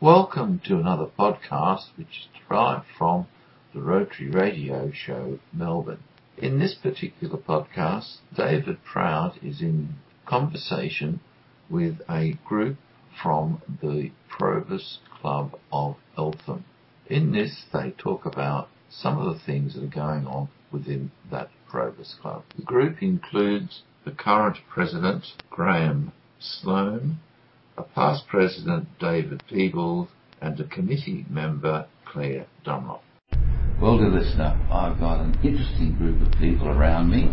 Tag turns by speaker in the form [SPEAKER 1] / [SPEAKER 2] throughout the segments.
[SPEAKER 1] Welcome to another podcast which is derived from the Rotary Radio Show Melbourne. In this particular podcast, David Proud is in conversation with a group from the Probus Club of Eltham. In this, they talk about some of the things that are going on within that Probus Club. The group includes the current president, Graeme Sloan, a past president, David Peebles, and a committee member, Clare Dunlop.
[SPEAKER 2] Well, dear listener, I've got an interesting group of people around me,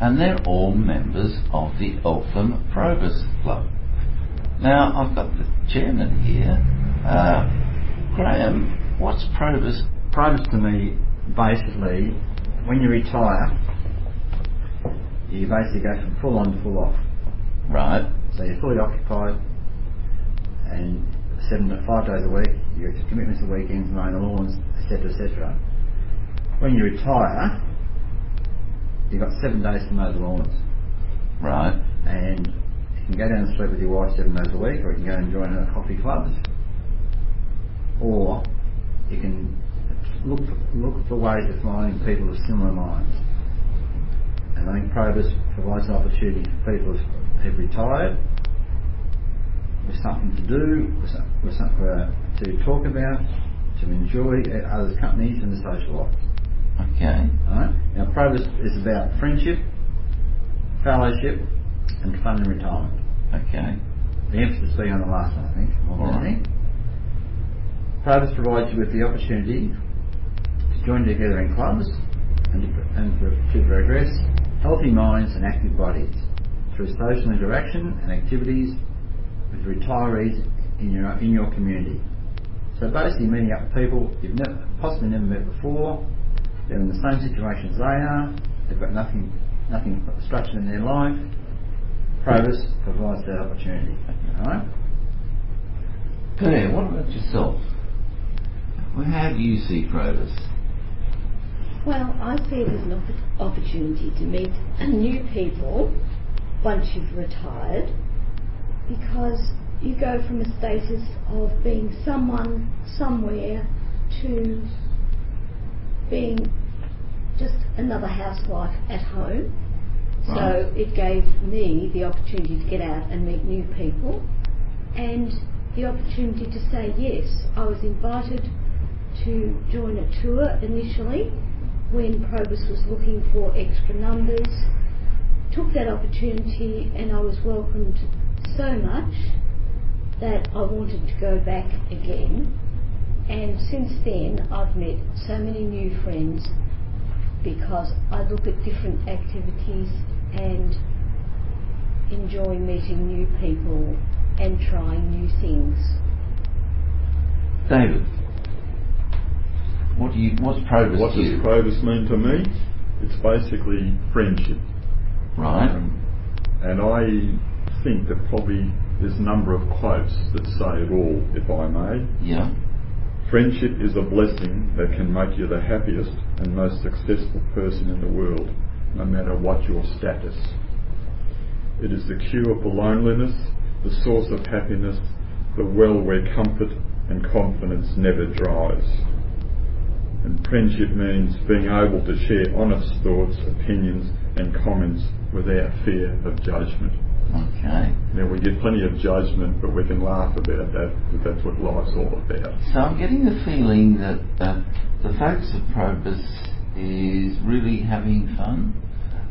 [SPEAKER 2] and they're all members of the Eltham Probus Club. Now, I've got the chairman here. Uh, Graeme, what's Probus?
[SPEAKER 3] Probus to me, basically, when you retire, you basically go from full on to full off.
[SPEAKER 2] Right.
[SPEAKER 3] So you're fully occupied, and seven five days a week, your commitments to weekends, mowing the lawns, etc., etc. When you retire, you've got seven days to mow the lawns,
[SPEAKER 2] Right.
[SPEAKER 3] and you can go down and sleep with your wife seven days a week, or you can go and join her coffee clubs, or you can look for, look for ways of finding people of similar minds. And I think Probus provides an opportunity for people who've retired with something to do, with, some, with something uh, to talk about, to enjoy at others' companies and the social life.
[SPEAKER 2] Okay.
[SPEAKER 3] Alright? Now Probus is about friendship, fellowship and fun in retirement.
[SPEAKER 2] Okay.
[SPEAKER 3] The emphasis being on the last one, I think, more
[SPEAKER 2] All right.
[SPEAKER 3] anything. Probus provides you with the opportunity to join together in clubs and to, and to, to progress healthy minds and active bodies through social interaction and activities with retirees in your in your community. So basically, meeting up with people you've never, possibly never met before. They're in the same situation as they are. They've got nothing nothing structured in their life. Probus provides that opportunity. All right.
[SPEAKER 2] Clare, what about yourself? Well, how do you see Probus?
[SPEAKER 4] Well, I see it as an opportunity to meet new people once you've retired because you go from a status of being someone somewhere to being just another housewife at home.
[SPEAKER 2] Right.
[SPEAKER 4] So it gave me the opportunity to get out and meet new people and the opportunity to say yes. I was invited to join a tour initially when Probus was looking for extra numbers. Took that opportunity and I was welcomed so much that I wanted to go back again. And since then, I've met so many new friends because I look at different activities and enjoy meeting new people and trying new things.
[SPEAKER 2] David, what do you? What's Probus
[SPEAKER 5] What
[SPEAKER 2] to
[SPEAKER 5] does
[SPEAKER 2] you?
[SPEAKER 5] Probus mean to me? It's basically friendship.
[SPEAKER 2] right.
[SPEAKER 5] Um, and I think that probably there's a number of quotes that say it all, if I may.
[SPEAKER 2] Yeah.
[SPEAKER 5] Friendship is a blessing that can make you the happiest and most successful person in the world, no matter what your status. It is the cure for loneliness, the source of happiness, the well where comfort and confidence never dries. And friendship means being able to share honest thoughts, opinions, and comments without fear of judgment.
[SPEAKER 2] Okay.
[SPEAKER 5] Now, we get plenty of judgment, but we can laugh about that, but that's what life's all about.
[SPEAKER 2] So I'm getting the feeling that uh, the focus of Probus is really having fun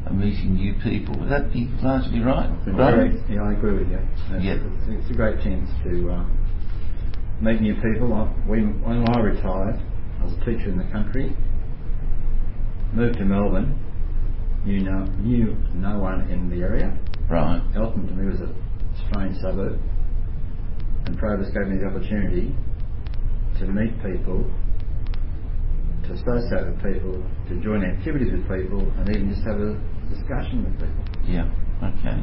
[SPEAKER 2] and meeting new people. Would that be largely right?
[SPEAKER 5] think
[SPEAKER 2] Graeme?
[SPEAKER 3] Yeah, I agree with you. It's,
[SPEAKER 2] Yeah.
[SPEAKER 3] it's, it's a great chance to uh, meet new people. I, when, when I retired, I was a teacher in the country, moved to Melbourne, knew no, knew no one in the area.
[SPEAKER 2] Right.
[SPEAKER 3] To me was a strange suburb, and Probus gave me the opportunity to meet people, to associate with people, to join activities with people, and even just have a discussion with people.
[SPEAKER 2] Yeah. Okay.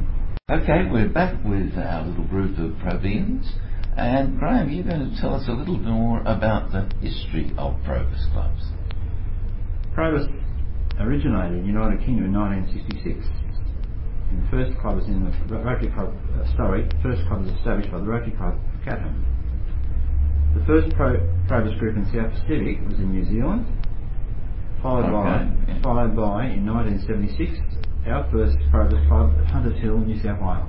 [SPEAKER 2] Okay, we're back with our little group of Probians. And Graeme, you're going to tell us a little bit more about the history of Probus clubs.
[SPEAKER 3] Probus originated in the United Kingdom in 1966. And the first club was in the Rotary Club, uh, sorry, first club was established by the Rotary Club of Chatham. the first pro, Probus group in South Pacific was in New Zealand, followed
[SPEAKER 2] Okay,
[SPEAKER 3] by
[SPEAKER 2] yeah.
[SPEAKER 3] followed by in 1976 our first Probus club at Hunters Hill, New South Wales.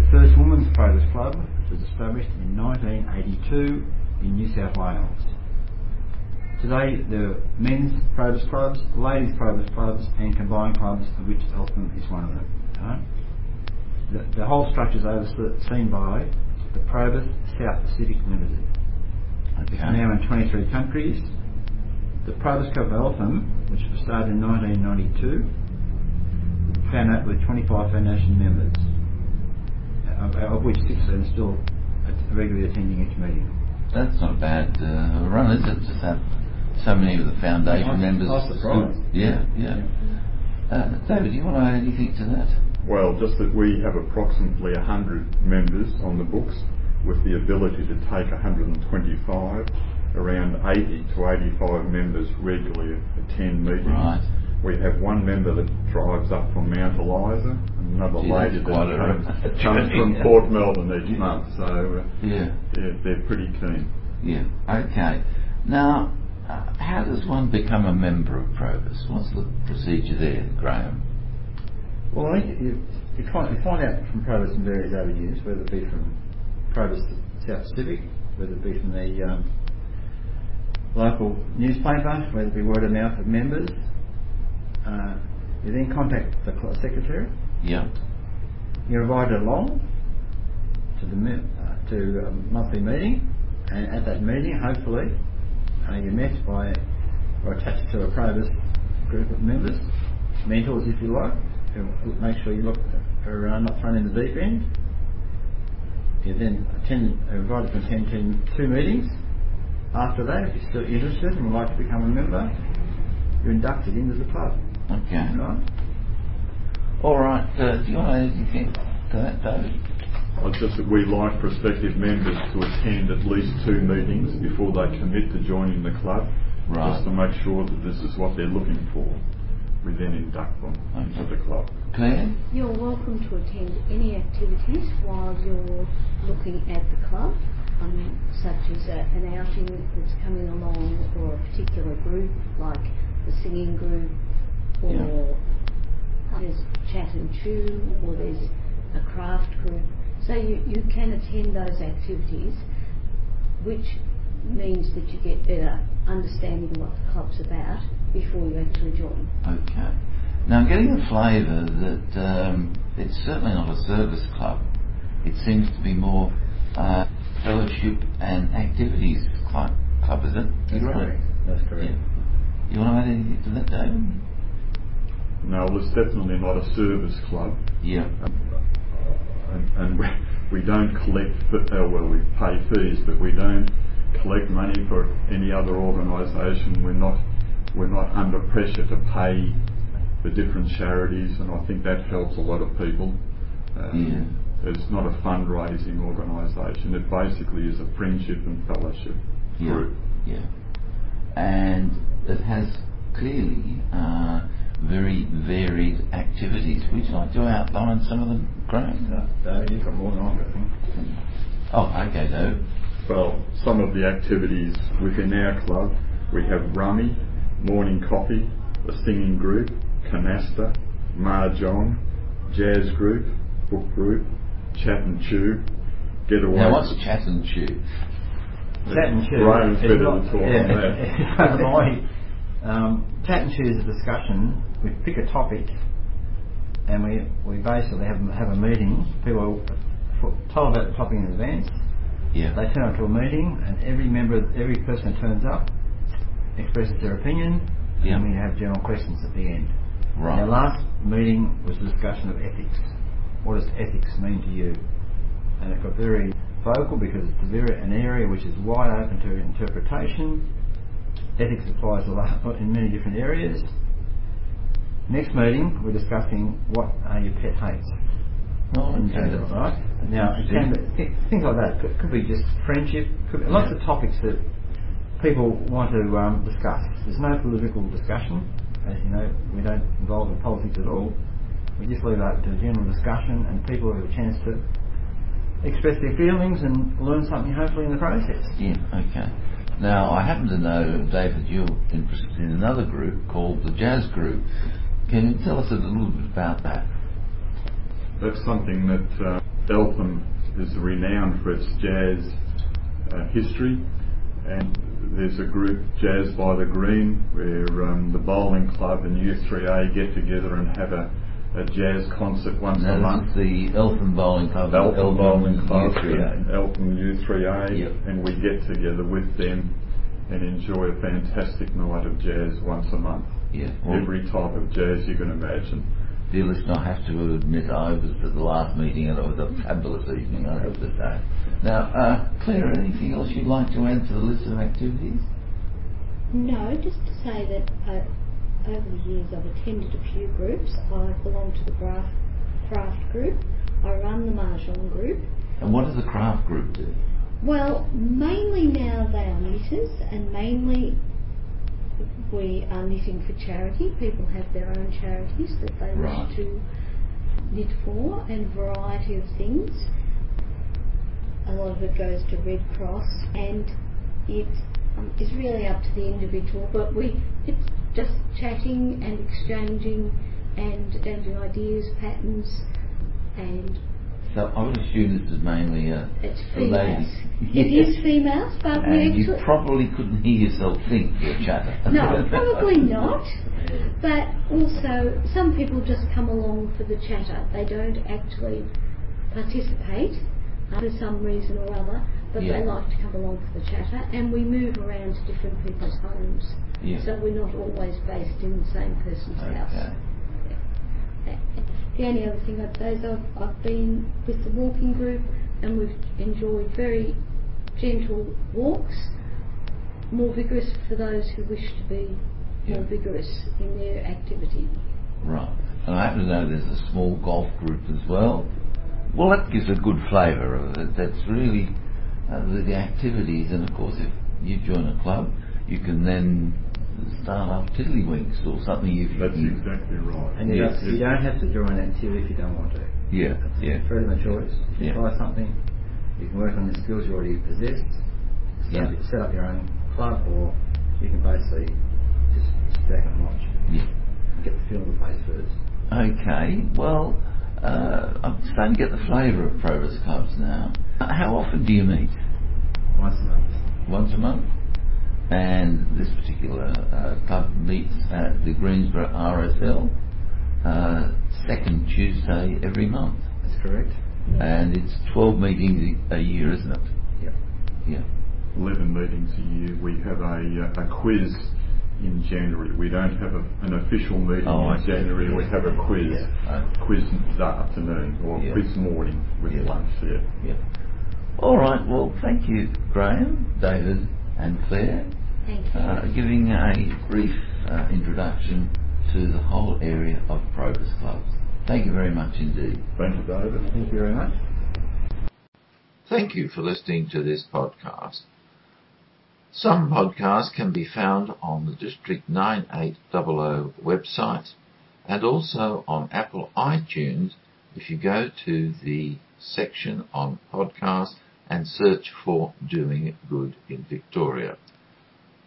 [SPEAKER 3] The first women's Probus club was established in 1982 in New South Wales. Today there are men's Probus clubs, ladies Probus clubs and combined clubs of which Eltham is one of them. Right? The, the whole structure is overseen by the Probus South Pacific Limited.
[SPEAKER 2] Okay.
[SPEAKER 3] Now in 23 countries. The Probus Club of Eltham, which was started in 1992, found out with 25 foundation members, of, of which six are still regularly attending each meeting.
[SPEAKER 2] That's not a bad uh, run, is it? Just have so many of the foundation
[SPEAKER 3] I was-
[SPEAKER 2] members.
[SPEAKER 3] I was surprised.
[SPEAKER 2] Yeah, yeah. Uh, David, do you want to add anything to that?
[SPEAKER 5] Well, just that we have approximately 100 members on the books with the ability to take 125. Around 80 to 85 members regularly attend meetings.
[SPEAKER 2] Right.
[SPEAKER 5] We have one member that drives up from Mount Eliza, and another
[SPEAKER 2] Gee,
[SPEAKER 5] lady that comes, comes from Port Melbourne each month. So uh,
[SPEAKER 2] Yeah,
[SPEAKER 5] they're, they're pretty keen.
[SPEAKER 2] yeah. Okay. Now, how does one become a member of Probus? What's the procedure there, Graeme?
[SPEAKER 3] Well, I think you, you, find, you find out from Probus in various avenues, whether it be from Probus South Pacific, whether it be from the um, local newspaper, whether it be word of mouth of members. Uh, you then contact the secretary.
[SPEAKER 2] Yeah.
[SPEAKER 3] You're invited along to the uh, to a monthly meeting, and at that meeting, hopefully, uh, you're met by or attached to a Probus group of members, mentors if you like, who make sure you look are uh, not thrown in the deep end. You then attend, are invited to attend to two meetings. After that, if you're still interested and would like to become a member, you're inducted into the club.
[SPEAKER 2] Okay.
[SPEAKER 3] Right?
[SPEAKER 2] All right. Uh, do you want to add anything to that, David?
[SPEAKER 5] Well, It's just that we like prospective members to attend at least two meetings before they commit to joining the club,
[SPEAKER 2] Right.
[SPEAKER 5] just to make sure that this is what they're looking for. We then induct them into the club.
[SPEAKER 2] Clare?
[SPEAKER 4] You're welcome to attend any activities while you're looking at the club, um, such as a, an outing that's coming along or a particular group like the singing group or there's chat and chew or there's a craft group. So you, you can attend those activities which means that you get better understanding of what the club's about before you actually join.
[SPEAKER 2] Okay. Now, I'm getting a flavour that um, it's certainly not a service club. It seems to be more uh, fellowship and activities club, club is it?
[SPEAKER 3] That's
[SPEAKER 2] You're right.
[SPEAKER 3] correct. That's correct.
[SPEAKER 2] Yeah. You want to add anything to that, David?
[SPEAKER 5] No, well, it's definitely not a service club,
[SPEAKER 2] Yeah.
[SPEAKER 5] And, and we, we don't collect, uh, well, we pay fees, but we don't collect money for any other organisation. We're not, we're not under pressure to pay the different charities, and I think that helps a lot of people. Um, It's not a fundraising organisation. It basically is a friendship and fellowship
[SPEAKER 2] Yeah.
[SPEAKER 5] group.
[SPEAKER 2] Yeah. And it has clearly uh, very varied activities. Would you like to outline some of them, Graeme?
[SPEAKER 3] No, David, you've got more than I think.
[SPEAKER 2] Oh, okay, David.
[SPEAKER 5] Well, some of the activities within our club, we have rummy, morning coffee, a singing group, canasta, mahjong, jazz group, book group, chat and chew, getaway.
[SPEAKER 2] Now, what's chat and chew?
[SPEAKER 3] Chat and chew. Graeme's
[SPEAKER 5] better
[SPEAKER 3] not-
[SPEAKER 5] to talk
[SPEAKER 3] yeah,
[SPEAKER 5] on that.
[SPEAKER 3] um, chat and a discussion. We pick a topic, and we, we basically have have a meeting. People are told about the topic in advance.
[SPEAKER 2] Yeah.
[SPEAKER 3] They turn up to a meeting, and every member, every person who turns up, expresses their opinion,
[SPEAKER 2] Yeah.
[SPEAKER 3] and we have general questions at the end.
[SPEAKER 2] Right.
[SPEAKER 3] Our last meeting was a discussion of ethics. What does ethics mean to you? And it got very vocal because it's a very, an area which is wide open to interpretation. Ethics applies a lot in many different areas. Next meeting, we're discussing what are your pet hates
[SPEAKER 2] Oh,
[SPEAKER 3] in
[SPEAKER 2] okay.
[SPEAKER 3] general, right? Now, th- things like that. Could, could be just friendship. Could be lots
[SPEAKER 2] Yeah.
[SPEAKER 3] of topics that people want to um, discuss. There's no political discussion. As you know, we don't involve in politics at all. We just leave it open to general discussion, and people have a chance to express their feelings and learn something hopefully in the process.
[SPEAKER 2] Yeah, okay. Now, I happen to know, David, you're interested in another group called the Jazz Group. Can you tell us a little bit about that?
[SPEAKER 5] That's something that uh, is renowned for its jazz uh, history, and there's a group, Jazz by the Green, where um, the bowling club and U3A get together and have a, a jazz concert once
[SPEAKER 2] Now,
[SPEAKER 5] a month.
[SPEAKER 2] the Eltham Bowling Club.
[SPEAKER 5] Eltham Bowling Club,
[SPEAKER 2] U3A.
[SPEAKER 5] Eltham U3A,
[SPEAKER 2] Yep.
[SPEAKER 5] and we get together with them and enjoy a fantastic night of jazz once a month.
[SPEAKER 2] Yeah. Well,
[SPEAKER 5] Every type of jazz you can imagine.
[SPEAKER 2] dear listener, I have to admit I was at the last meeting and it was a fabulous evening, I have to say. Now, uh, Clare, anything else you'd like to add to the list of activities?
[SPEAKER 4] No, just to say that uh, over the years I've attended a few groups. I belong to the craft, craft group. I run the Mahjong group.
[SPEAKER 2] And what does the craft group do?
[SPEAKER 4] Well, mainly now they are knitters, and mainly we are knitting for charity. People have their own charities that they
[SPEAKER 2] Right.
[SPEAKER 4] wish to knit for, and a variety of things. A lot of it goes to Red Cross, and it um, is really up to the individual. But we, it's just chatting and exchanging and exchanging ideas, patterns, and
[SPEAKER 2] So I would assume this is mainly a,
[SPEAKER 4] it's females. It is females, but we
[SPEAKER 2] And you probably couldn't hear yourself think for a chatter.
[SPEAKER 4] No, probably not. But also, some people just come along for the chatter. They don't actually participate uh, for some reason or other, but
[SPEAKER 2] Yeah.
[SPEAKER 4] they like to come along for the chatter. And we move around to different people's homes,
[SPEAKER 2] Yeah.
[SPEAKER 4] so we're not always based in the same person's house.
[SPEAKER 2] Okay.
[SPEAKER 4] The only other thing I'd say is I've, I've been with the walking group and we've enjoyed very gentle walks, more vigorous for those who wish to be more vigorous in their activity.
[SPEAKER 2] Right. And I happen to know there's a small golf group as well. Well, that gives a good flavour of it. That's really uh, the, the activities, and of course, if you join a club, you can then start up tiddlywinks or something. If you
[SPEAKER 5] That's
[SPEAKER 2] can-
[SPEAKER 5] exactly right.
[SPEAKER 3] And you,
[SPEAKER 2] Yes.
[SPEAKER 3] don't, you don't have to join an activity if you don't want to.
[SPEAKER 2] Yeah, yeah,
[SPEAKER 3] It's freedom of choice. If you
[SPEAKER 2] Yeah.
[SPEAKER 3] try something, you can work on the skills you already possess, set,
[SPEAKER 2] Yeah.
[SPEAKER 3] up, set up your own club, or you can basically just sit back and watch.
[SPEAKER 2] yeah.
[SPEAKER 3] Get the feel of the place first.
[SPEAKER 2] Okay, well, uh, I'm starting to get the flavour of Probus clubs now. How often do you meet?
[SPEAKER 3] Once a month.
[SPEAKER 2] Once a month? And this particular uh, club meets at the Greensborough RSL uh, second Tuesday every month.
[SPEAKER 3] That's correct.
[SPEAKER 2] And it's 12 meetings a a year, isn't it?
[SPEAKER 3] Yep.
[SPEAKER 2] Yeah.
[SPEAKER 5] 11 meetings a year. We have a, uh, a quiz in January. We don't have a, an official meeting
[SPEAKER 2] Oh,
[SPEAKER 5] in
[SPEAKER 2] see.
[SPEAKER 5] January. We have a quiz.
[SPEAKER 2] Yeah.
[SPEAKER 5] Quiz the afternoon or
[SPEAKER 2] Yeah.
[SPEAKER 5] quiz morning with
[SPEAKER 2] Yeah.
[SPEAKER 5] lunch, yeah.
[SPEAKER 2] Yeah. All right, well, thank you, Graeme, David, and Clare.
[SPEAKER 4] Thank you.
[SPEAKER 2] uh, giving a brief uh, introduction to the whole area of Probus Clubs. Thank you very much indeed.
[SPEAKER 5] Thank you, David.
[SPEAKER 3] Thank you very much.
[SPEAKER 1] Thank you for listening to this podcast. Some podcasts can be found on the District 9800 website and also on Apple iTunes if you go to the section on podcasts and search for Doing Good in Victoria.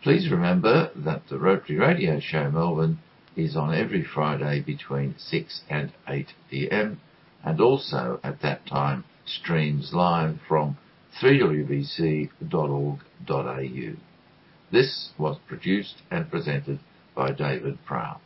[SPEAKER 1] Please remember that the Rotary Radio Show Melbourne is on every Friday between 6 and 8 pm and also at that time streams live from 3wbc.org.au. This was produced and presented by David Proud.